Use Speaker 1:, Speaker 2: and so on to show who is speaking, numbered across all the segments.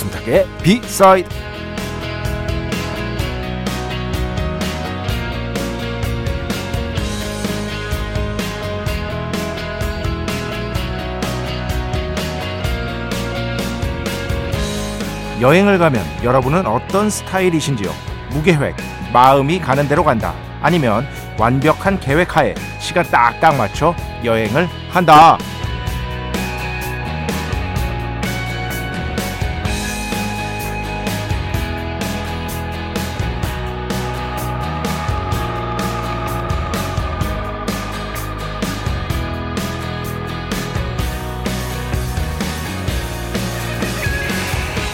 Speaker 1: 배순탁의 비사이드 여행을 가면 여러분은 어떤 스타일이신지요? 무계획, 마음이 가는 대로 간다. 아니면 완벽한 계획하에 시간 딱딱 맞춰 여행을 한다.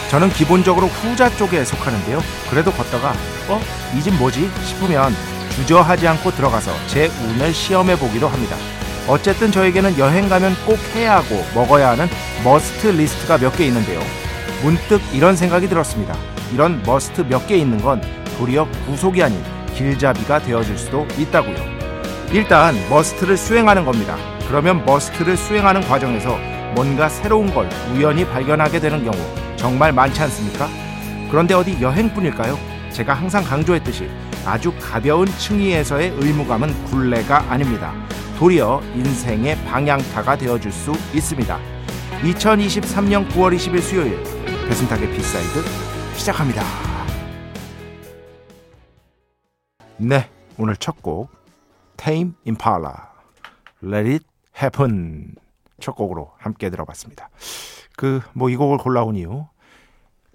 Speaker 1: 저는 기본적으로 후자 쪽에 속하는데요. 그래도 걷다가 어? 이 집 뭐지? 싶으면 주저하지 않고 들어가서 제 운을 시험해 보기도 합니다. 어쨌든 저에게는 여행 가면 꼭 해야 하고 먹어야 하는 must 리스트가 몇 개 있는데요. 문득 이런 생각이 들었습니다. 이런 must 몇 개 있는 건 도리어 구속이 아닌 길잡이가 되어줄 수도 있다고요. 일단 must를 수행하는 겁니다. 그러면 must를 수행하는 과정에서 뭔가 새로운 걸 우연히 발견하게 되는 경우 정말 많지 않습니까? 그런데 어디 여행뿐일까요? 제가 항상 강조했듯이 아주 가벼운 층위에서의 의무감은 굴레가 아닙니다. 도리어 인생의 방향타가 되어줄 수 있습니다. 2023년 9월 20일 수요일 배순탁의 B side 시작합니다. 네, 오늘 첫곡 Tame Impala Let It Happen 첫 곡으로 함께 들어봤습니다. 그 뭐 이 곡을 골라온 이유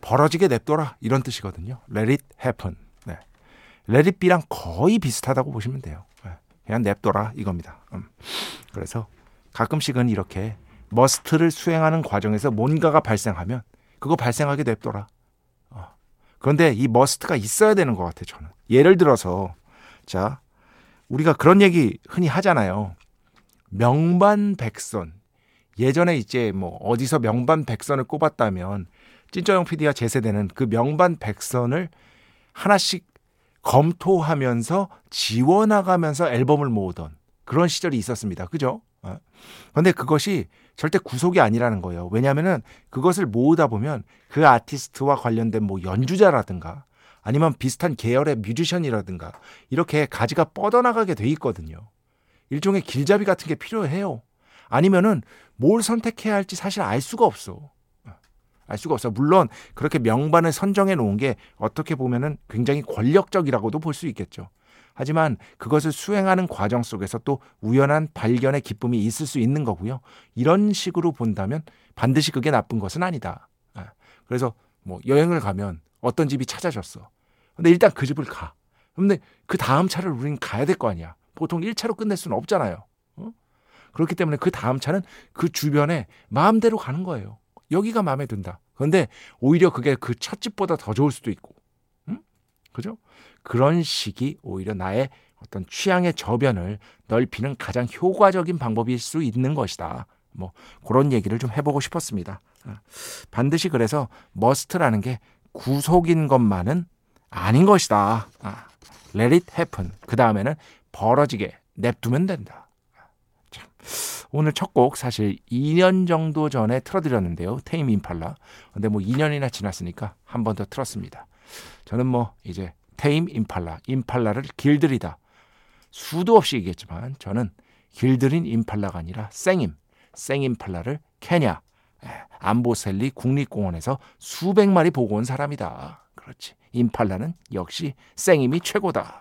Speaker 1: 벌어지게 냅둬라 이런 뜻이거든요. Let it happen. 네. Let it be랑 거의 비슷하다고 보시면 돼요. 네. 그냥 냅둬라 이겁니다. 음. 그래서 가끔씩은 이렇게 must를 수행하는 과정에서 뭔가가 발생하면 그거 발생하게 냅둬라. 어. 그런데 이 must가 있어야 되는 것 같아요. 저는 예를 들어서 자 우리가 그런 얘기 흔히 하잖아요. 명반백선 예전에 이제 뭐 어디서 명반 백선을 꼽았다면 찐쩌영 PD와 제 세대는 그 명반 백선을 하나씩 검토하면서 지워나가면서 앨범을 모으던 그런 시절이 있었습니다. 그죠? 어? 그것이 절대 구속이 아니라는 거예요. 왜냐하면은 그것을 모으다 보면 그 아티스트와 관련된 뭐 연주자라든가 아니면 비슷한 계열의 뮤지션이라든가 이렇게 가지가 뻗어나가게 돼 있거든요. 일종의 길잡이 같은 게 필요해요. 아니면은 뭘 선택해야 할지 사실 알 수가 없어. 알 수가 없어. 물론 그렇게 명반을 선정해 놓은 게 어떻게 보면은 굉장히 권력적이라고도 볼 수 있겠죠. 하지만 그것을 수행하는 과정 속에서 또 우연한 발견의 기쁨이 있을 수 있는 거고요. 이런 식으로 본다면 반드시 그게 나쁜 것은 아니다. 아, 그래서 뭐 여행을 가면 어떤 집이 찾아졌어. 근데 일단 그 집을 가. 근데 그 다음 차를 우리는 가야 될 거 아니야. 보통 1차로 끝낼 수는 없잖아요. 어? 그렇기 때문에 그 다음 차는 그 주변에 마음대로 가는 거예요. 여기가 마음에 든다. 그런데 오히려 그게 그 첫 집보다 더 좋을 수도 있고. 응? 그죠? 그런 식이 오히려 나의 어떤 취향의 저변을 넓히는 가장 효과적인 방법일 수 있는 것이다. 뭐 그런 얘기를 좀 해보고 싶었습니다. 어. 반드시 그래서 must라는 게 구속인 것만은 아닌 것이다. 아, let it happen. 그 다음에는 벌어지게 냅두면 된다. 참. 오늘 첫 곡 사실 2년 정도 전에 틀어드렸는데요. Tame Impala. 근데 뭐 2년이나 지났으니까 한 번 더 틀었습니다. 저는 뭐 이제 Tame Impala, 임팔라를 길들이다. 수도 없이 얘기했지만 저는 길들인 임팔라가 아니라 생임, 생임팔라를 케냐, 암보셀리 국립공원에서 수백 마리 보고 온 사람이다. 그렇지. 임팔라는 역시 생임이 최고다.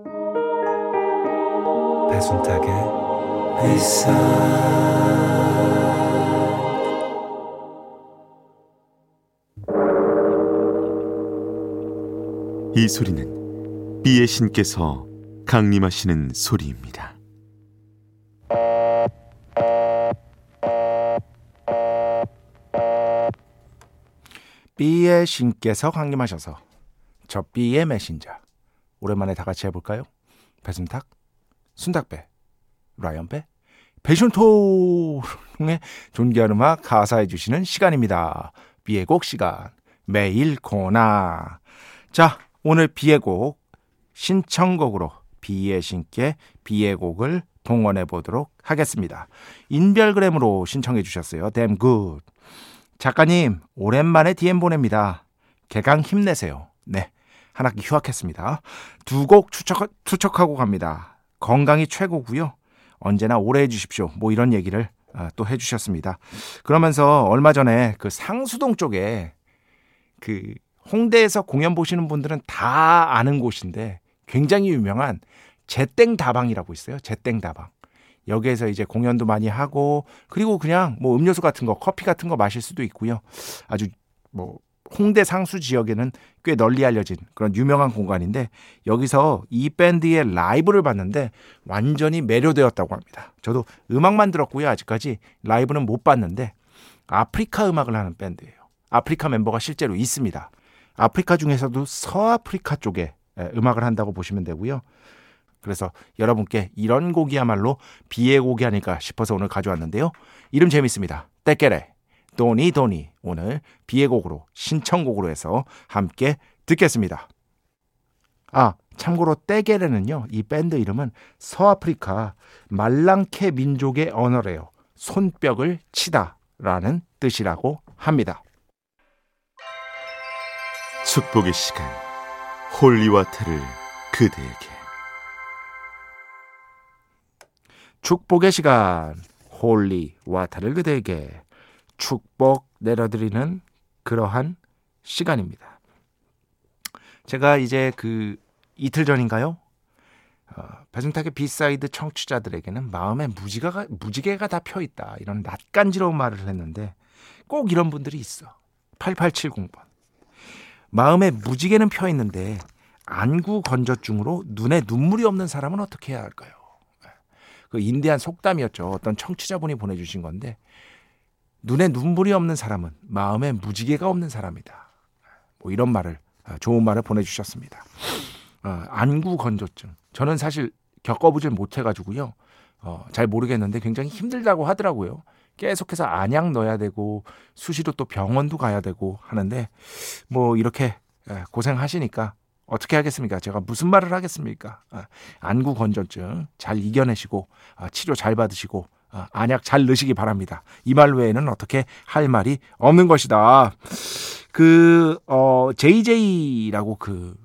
Speaker 2: 배순탁의 회사
Speaker 3: 이 소리는 비의 신께서 강림하시는 소리입니다.
Speaker 1: B의 신께서 강림하셔서 저 B의 메신저 오랜만에 다 같이 해볼까요? 배순탁, 순탁배, 라이언배, 배순토의 존귀한 음악 가사해 주시는 시간입니다. B의 곡 시간 매일 코나 자 오늘 B의 곡 신청곡으로 B의 신께 B의 곡을 동원해 보도록 하겠습니다. 인별그램으로 신청해 주셨어요. Damn good. 작가님, 오랜만에 DM 보냅니다. 개강 힘내세요. 네. 한 학기 휴학했습니다. 두 곡 추척, 추척하고 갑니다. 건강이 최고고요. 언제나 오래 해주십시오. 뭐 이런 얘기를 아, 또 해주셨습니다. 그러면서 얼마 전에 그 상수동 쪽에 그 홍대에서 공연 보시는 분들은 다 아는 곳인데 굉장히 유명한 제땡 다방이라고 있어요. 제땡 다방. 여기에서 이제 공연도 많이 하고 그리고 그냥 뭐 음료수 같은 거 커피 같은 거 마실 수도 있고요. 아주 뭐 홍대 상수 지역에는 꽤 널리 알려진 그런 유명한 공간인데 여기서 이 밴드의 라이브를 봤는데 완전히 매료되었다고 합니다. 저도 음악만 들었고요. 아직까지 라이브는 못 봤는데 아프리카 음악을 하는 밴드예요. 아프리카 멤버가 실제로 있습니다. 아프리카 중에서도 서아프리카 쪽에 음악을 한다고 보시면 되고요. 그래서 여러분께 이런 곡이야말로 비의 곡이 아닐까 싶어서 오늘 가져왔는데요. 이름 재밌습니다. 떼깨레, 도니 도니 오늘 비의 곡으로 신청곡으로 해서 함께 듣겠습니다. 아 참고로 떼게레는요 이 밴드 이름은 서아프리카 말랑케 민족의 언어래요. 손뼉을 치다라는 뜻이라고 합니다.
Speaker 3: 축복의 시간 holy water를 그대에게
Speaker 1: 축복의 시간 holy water를 그대에게 축복 내려드리는 그러한 시간입니다. 제가 이제 그 이틀 전인가요? 어, 배순탁의 B side 청취자들에게는 마음에 무지가, 무지개가 다 펴 있다. 이런 낯간지러운 말을 했는데 꼭 이런 분들이 있어. 8870번. 마음에 무지개는 펴 있는데 안구 건조증으로 눈에 눈물이 없는 사람은 어떻게 해야 할까요? 그 인대한 속담이었죠. 어떤 청취자분이 보내주신 건데 눈에 눈물이 없는 사람은 마음에 무지개가 없는 사람이다. 뭐 이런 말을 아, 좋은 말을 보내주셨습니다. 어, 안구 건조증. 저는 사실 겪어보질 못해가지고요. 어, 잘 모르겠는데 굉장히 힘들다고 하더라고요. 계속해서 안약 넣어야 되고 수시로 또 병원도 가야 되고 하는데 뭐 이렇게 고생하시니까 어떻게 하겠습니까? 제가 무슨 말을 하겠습니까? 아, 안구 건조증 잘 이겨내시고 아, 치료 잘 받으시고 아, 안약 잘 넣으시기 바랍니다. 이 말 외에는 어떻게 할 말이 없는 것이다. 그, 어, JJ라고 그,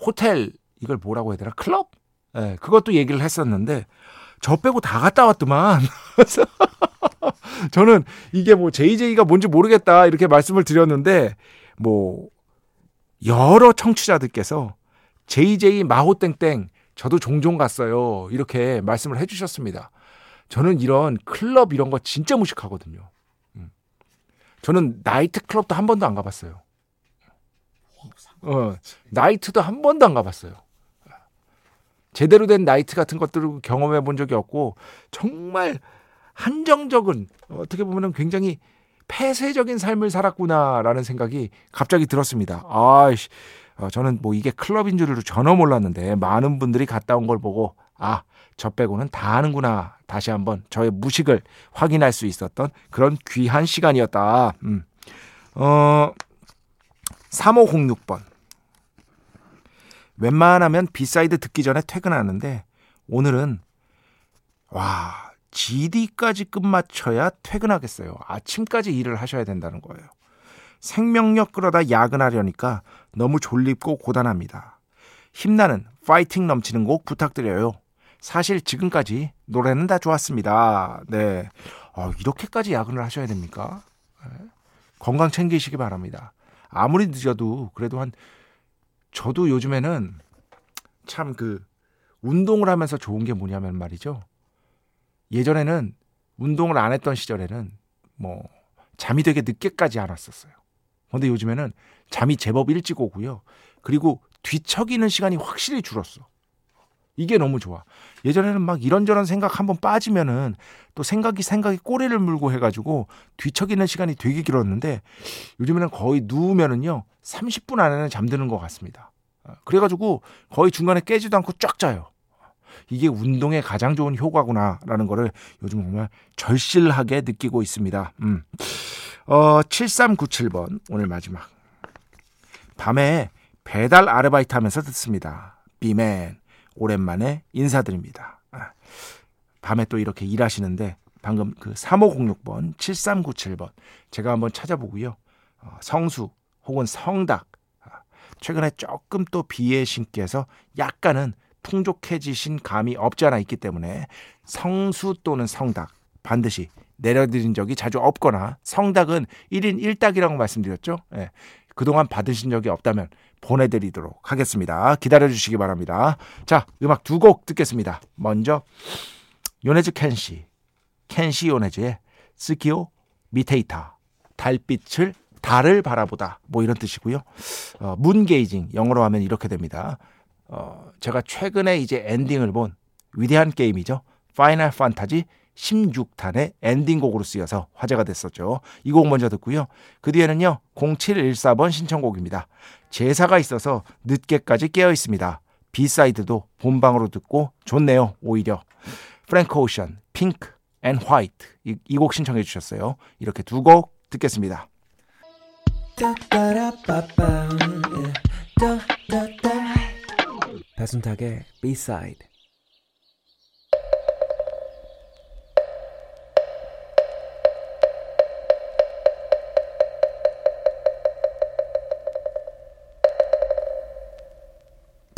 Speaker 1: 호텔, 이걸 뭐라고 해야 되나? 클럽? 예, 네, 그것도 얘기를 했었는데, 저 빼고 다 갔다 왔더만. 저는 이게 뭐 JJ가 뭔지 모르겠다, 이렇게 말씀을 드렸는데, 뭐, 여러 청취자들께서 JJ 마호땡땡 저도 종종 갔어요. 이렇게 말씀을 해주셨습니다. 저는 이런 클럽 이런 거 진짜 무식하거든요. 음. 저는 나이트 클럽도 한 번도 안 가봤어요. 어, 나이트도 한 번도 안 가봤어요. 제대로 된 나이트 같은 것들을 경험해 본 적이 없고 정말 한정적인 어떻게 보면 굉장히 폐쇄적인 삶을 살았구나라는 생각이 갑자기 들었습니다. 아이씨, 어, 저는 뭐 이게 클럽인 줄로 전혀 몰랐는데 많은 분들이 갔다 온 걸 보고 아, 저 빼고는 다 아는구나. 다시 한번 저의 무식을 확인할 수 있었던 그런 귀한 시간이었다. 음. 어, 3506번. 웬만하면 B side 듣기 전에 퇴근하는데 오늘은 와, GD까지 끝마쳐야 퇴근하겠어요. 아침까지 일을 하셔야 된다는 거예요. 생명력 끌어다 야근하려니까 너무 졸립고 고단합니다. 힘나는 파이팅 넘치는 곡 부탁드려요. 사실 지금까지 노래는 다 좋았습니다. 네. 어, 이렇게까지 야근을 하셔야 됩니까? 네. 건강 챙기시기 바랍니다. 아무리 늦어도 그래도 한 저도 요즘에는 참 그 운동을 하면서 좋은 게 뭐냐면 말이죠. 예전에는 운동을 안 했던 시절에는 뭐 잠이 되게 늦게까지 안 왔었어요. 근데 요즘에는 잠이 제법 일찍 오고요. 그리고 뒤척이는 시간이 확실히 줄었어. 이게 너무 좋아. 예전에는 막 이런저런 생각 한번 빠지면은 또 생각이 생각이 꼬리를 물고 해가지고 뒤척이는 시간이 되게 길었는데 요즘에는 거의 누우면은요 30분 안에는 잠드는 것 같습니다. 그래가지고 거의 중간에 깨지도 않고 쫙 자요. 이게 운동에 가장 좋은 효과구나라는 거를 요즘 정말 절실하게 느끼고 있습니다. 음. 어, 7397번 오늘 마지막. 밤에 배달 아르바이트 하면서 듣습니다. 비맨 오랜만에 인사드립니다. 아, 밤에 또 이렇게 일하시는데 방금 그 3506번, 7397번 제가 한번 찾아보고요. 어, 성수 혹은 성닭 아, 최근에 조금 또 비의 신께서 약간은 풍족해지신 감이 없지 않아 있기 때문에 성수 또는 성닭 반드시 내려드린 적이 자주 없거나 성닭은 1인 1닭이라고 말씀드렸죠. 예. 그동안 받으신 적이 없다면 보내드리도록 하겠습니다. 기다려주시기 바랍니다. 자, 음악 두 곡 듣겠습니다. 먼저 요네즈 켄시, 켄시 요네즈의 月を見ていた, 달빛을 달을 바라보다 뭐 이런 뜻이고요. 어, Moongazing 영어로 하면 이렇게 됩니다. 어, 제가 최근에 이제 엔딩을 본 위대한 게임이죠. Final Fantasy 16탄의 엔딩곡으로 쓰여서 화제가 됐었죠. 이 곡 먼저 듣고요. 그 뒤에는요. 0714번 신청곡입니다. 제사가 있어서 늦게까지 깨어 있습니다. B side도 본방으로 듣고 좋네요. 오히려. 프랭크 오션, 핑크 앤 화이트 이 곡 신청해 주셨어요. 이렇게 두 곡 듣겠습니다.
Speaker 2: 배순탁의 B-side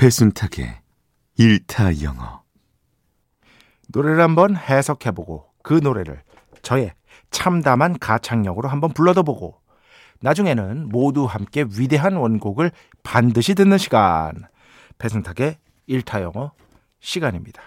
Speaker 3: 배순탁의 일타 영어
Speaker 1: 노래를 한번 해석해보고 그 노래를 저의 참담한 가창력으로 한번 불러도 보고 나중에는 모두 함께 위대한 원곡을 반드시 듣는 시간 배승탁의 일타 영어 시간입니다.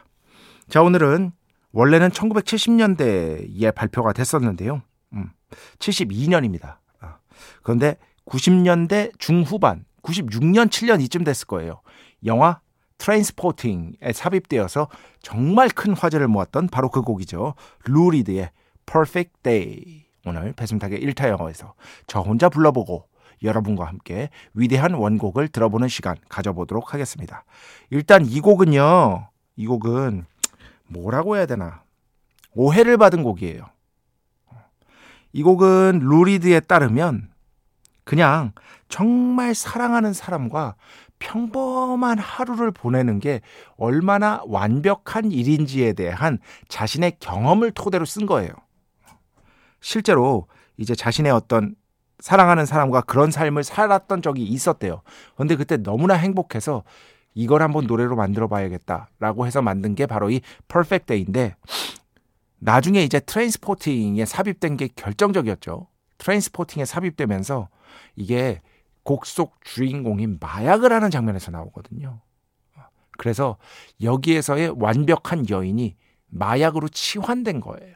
Speaker 1: 자 오늘은 원래는 1970년대에 발표가 됐었는데요. 음, 72년입니다. 아, 그런데 90년대 중후반 96년 7년 이쯤 됐을 거예요. 영화 트레인스포팅에 삽입되어서 정말 큰 화제를 모았던 바로 그 곡이죠. 루리드의 Perfect Day. 오늘 배승탁의 1타 영어에서 저 혼자 불러보고 여러분과 함께 위대한 원곡을 들어보는 시간 가져보도록 하겠습니다. 일단 이 곡은요. 이 곡은 뭐라고 해야 되나? 오해를 받은 곡이에요. 이 곡은 루리드에 따르면 그냥 정말 사랑하는 사람과 평범한 하루를 보내는 게 얼마나 완벽한 일인지에 대한 자신의 경험을 토대로 쓴 거예요. 실제로 이제 자신의 어떤 사랑하는 사람과 그런 삶을 살았던 적이 있었대요. 근데 그때 너무나 행복해서 이걸 한번 노래로 만들어 봐야겠다라고 해서 만든 게 바로 이 Perfect Day인데 나중에 이제 Trainspotting에 삽입된 게 결정적이었죠. Trainspotting에 삽입되면서 이게 곡 속 주인공이 마약을 하는 장면에서 나오거든요. 그래서 여기에서의 완벽한 연인이 마약으로 치환된 거예요.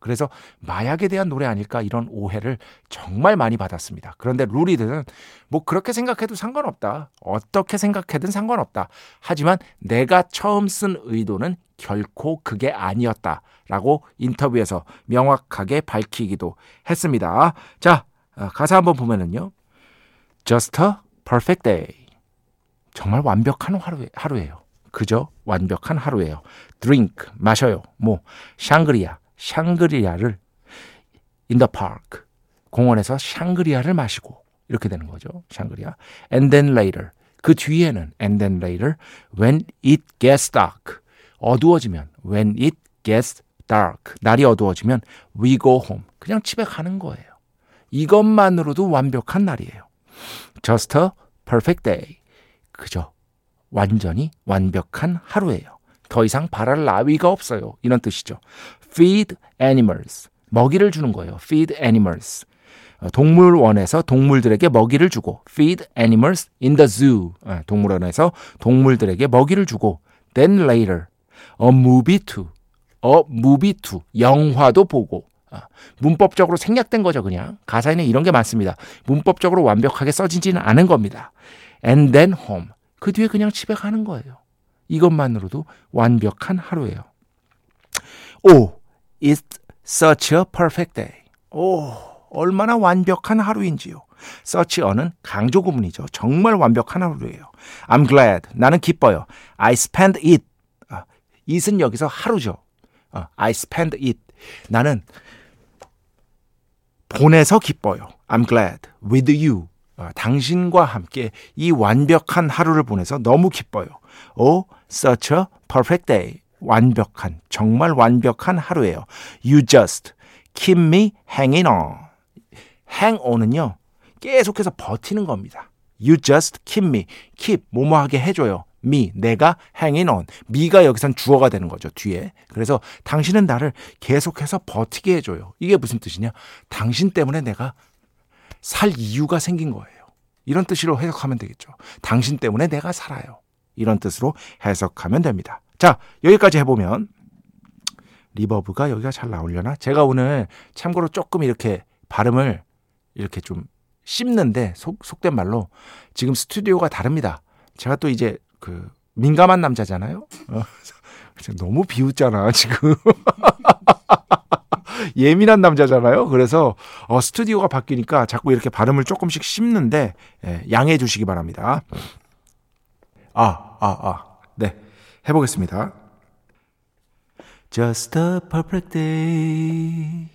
Speaker 1: 그래서 마약에 대한 노래 아닐까 이런 오해를 정말 많이 받았습니다. 그런데 루 리드는 뭐 그렇게 생각해도 상관없다. 어떻게 생각하든 상관없다. 하지만 내가 처음 쓴 의도는 결코 그게 아니었다. 라고 인터뷰에서 명확하게 밝히기도 했습니다. 자, 어, 가사 한번 보면은요. Just a perfect day. 정말 완벽한 하루, 하루예요. 그저 완벽한 하루예요. drink 마셔요. 뭐 샹그리아 샹그리아를 in the park 공원에서 샹그리아를 마시고 이렇게 되는 거죠. 샹그리아. And then later 그 뒤에는 and then later when it gets dark 어두워지면 when it gets dark 날이 어두워지면 we go home 그냥 집에 가는 거예요. 이것만으로도 완벽한 날이에요. Just a perfect day. 그저 완전히 완벽한 하루예요. 더 이상 바랄 나위가 없어요. 이런 뜻이죠. Feed animals. 먹이를 주는 거예요. Feed animals. 어, 동물원에서 동물들에게 먹이를 주고 feed animals in the zoo. 어, 동물원에서 동물들에게 먹이를 주고 then later a movie to a movie to 영화도 보고 어, 문법적으로 생략된 거죠 그냥 가사에는 이런 게 많습니다. 문법적으로 완벽하게 써지지는 않은 겁니다. and then home 그 뒤에 그냥 집에 가는 거예요. 이것만으로도 완벽한 하루예요. 오, it's such a perfect day. 오, 얼마나 완벽한 하루인지요. such a는 강조 구문이죠. 정말 완벽한 하루예요. I'm glad. 나는 기뻐요. I spend it. 아, it은 여기서 하루죠. 아, I spend it. 나는 보내서 기뻐요. I'm glad. With you. 아, 당신과 함께 이 완벽한 하루를 보내서 너무 기뻐요. Oh, such a perfect day. 완벽한, 정말 완벽한 하루예요. You just keep me hanging on. hang on은요, 계속해서 버티는 겁니다. You just keep me. keep, 뭐뭐하게 해줘요. Me, 내가 hanging on. me가 여기선 주어가 되는 거죠, 뒤에. 그래서 당신은 나를 계속해서 버티게 해줘요. 이게 무슨 뜻이냐? 당신 때문에 내가 살 이유가 생긴 거예요. 이런 뜻으로 해석하면 되겠죠. 당신 때문에 내가 살아요. 이런 뜻으로 해석하면 됩니다. 자, 여기까지 해보면 리버브가 여기가 잘 나오려나? 제가 오늘 참고로 조금 이렇게 발음을 이렇게 좀 씹는데 속, 속된 말로 지금 스튜디오가 다릅니다. 제가 또 이제 그 민감한 남자잖아요. 어, 너무 비웃잖아 지금. 예민한 남자잖아요. 그래서 어, 스튜디오가 바뀌니까 자꾸 이렇게 발음을 조금씩 씹는데 예, 양해해 주시기 바랍니다. 아, 아, 아. 네. 해보겠습니다. Just a perfect day.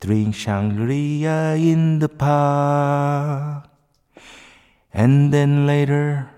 Speaker 1: Drink Shangri-La in the park. And then later,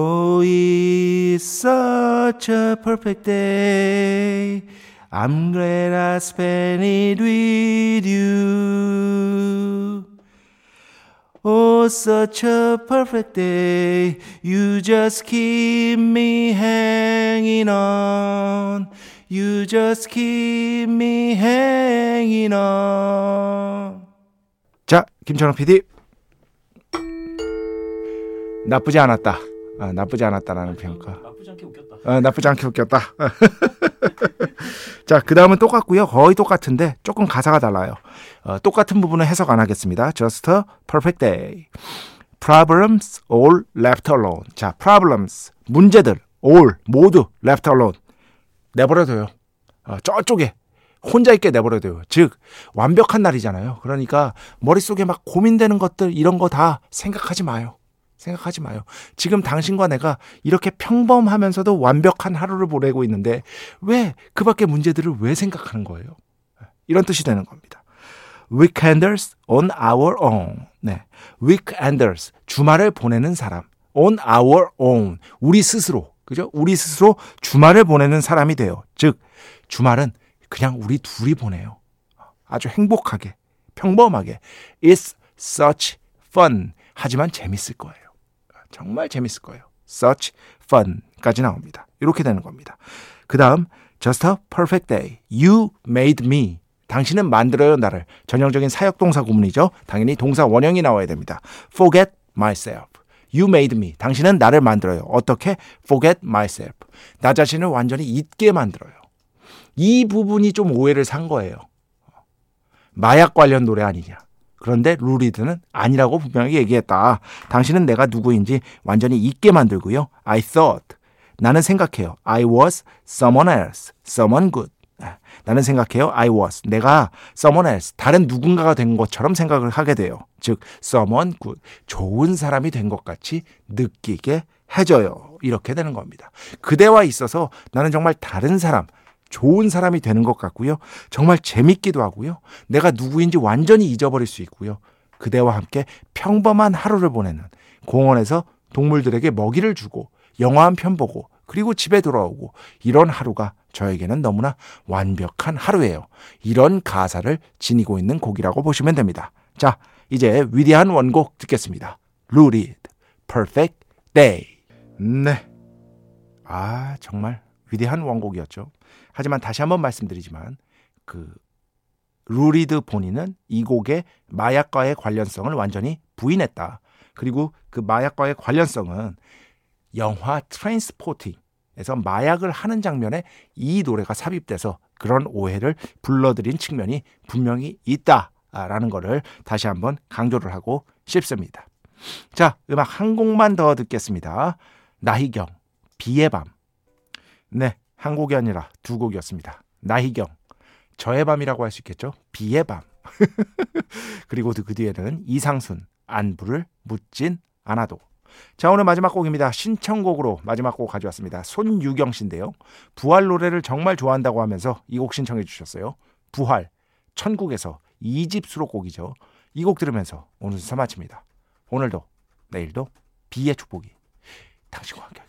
Speaker 1: Oh, it's such a perfect day. I'm glad I spent it with you. Oh, such a perfect day. You just keep me hanging on. You just keep me hanging on. 자, 김철원 PD. 나쁘지 않았다. 아, 나쁘지 않았다라는 평가.
Speaker 4: 나쁘지 않게 웃겼다.
Speaker 1: 아, 나쁘지 않게 웃겼다. 자, 그 다음은 똑같고요. 거의 똑같은데 조금 가사가 달라요. 어, 똑같은 부분은 해석 안 하겠습니다. Just a perfect day. Problems all left alone. 자, problems 문제들 all 모두 left alone 내버려둬요. 어, 저쪽에 혼자 있게 내버려둬요. 즉 완벽한 날이잖아요. 그러니까 머릿속에 막 고민되는 것들 이런 거 다 생각하지 마요. 생각하지 마요. 지금 당신과 내가 이렇게 평범하면서도 완벽한 하루를 보내고 있는데 왜 그 밖의 문제들을 왜 생각하는 거예요? 이런 뜻이 되는 겁니다. Weekenders on our own. 네. Weekenders. 주말을 보내는 사람. On our own. 우리 스스로. 그죠? 우리 스스로 주말을 보내는 사람이 돼요. 즉, 주말은 그냥 우리 둘이 보내요. 아주 행복하게, 평범하게. It's such fun. 하지만 재밌을 거예요. 정말 재밌을 거예요. Such fun까지 나옵니다. 이렇게 되는 겁니다. 그 다음, just a perfect day. You made me. 당신은 만들어요 나를. 전형적인 사역동사 구문이죠. 당연히 동사 원형이 나와야 됩니다. Forget myself. You made me. 당신은 나를 만들어요. 어떻게? Forget myself. 나 자신을 완전히 잊게 만들어요. 이 부분이 좀 오해를 산 거예요. 마약 관련 노래 아니냐. 그런데 루리드는 아니라고 분명히 얘기했다. 당신은 내가 누구인지 완전히 잊게 만들고요. I thought. 나는 생각해요. I was someone else. someone good. 나는 생각해요. I was. 내가 someone else. 다른 누군가가 된 것처럼 생각을 하게 돼요. 즉, someone good. 좋은 사람이 된 것 같이 느끼게 해줘요. 이렇게 되는 겁니다. 그대와 있어서 나는 정말 다른 사람, 좋은 사람이 되는 것 같고요. 정말 재밌기도 하고요. 내가 누구인지 완전히 잊어버릴 수 있고요. 그대와 함께 평범한 하루를 보내는 공원에서 동물들에게 먹이를 주고 영화 한 편 보고 그리고 집에 돌아오고 이런 하루가 저에게는 너무나 완벽한 하루예요. 이런 가사를 지니고 있는 곡이라고 보시면 됩니다. 자, 이제 위대한 원곡 듣겠습니다. 루 리드, Perfect Day. 네. 아, 정말 위대한 원곡이었죠. 하지만 다시 한번 말씀드리지만 그 루리드 본인은 이 곡의 마약과의 관련성을 완전히 부인했다. 그리고 그 마약과의 관련성은 영화 트랜스포팅에서 마약을 하는 장면에 이 노래가 삽입돼서 그런 오해를 불러들인 측면이 분명히 있다라는 것을 다시 한번 강조를 하고 싶습니다. 자, 음악 한 곡만 더 듣겠습니다. 나희경, 비의 밤. 네, 한 곡이 아니라 두 곡이었습니다. 나희경, 저의 밤이라고 할 수 있겠죠? 비의 밤. 그리고 그 뒤에는 이상순, 안부를 묻진 않아도. 자, 오늘 마지막 곡입니다. 신청곡으로 마지막 곡 가져왔습니다. 손유경 씨인데요. 부활 노래를 정말 좋아한다고 하면서 이 곡 신청해 주셨어요. 부활, 천국에서 2집 수록곡이죠. 이 곡 들으면서 오늘 수사 마칩니다. 오늘도, 내일도 비의 축복이 당신과 함께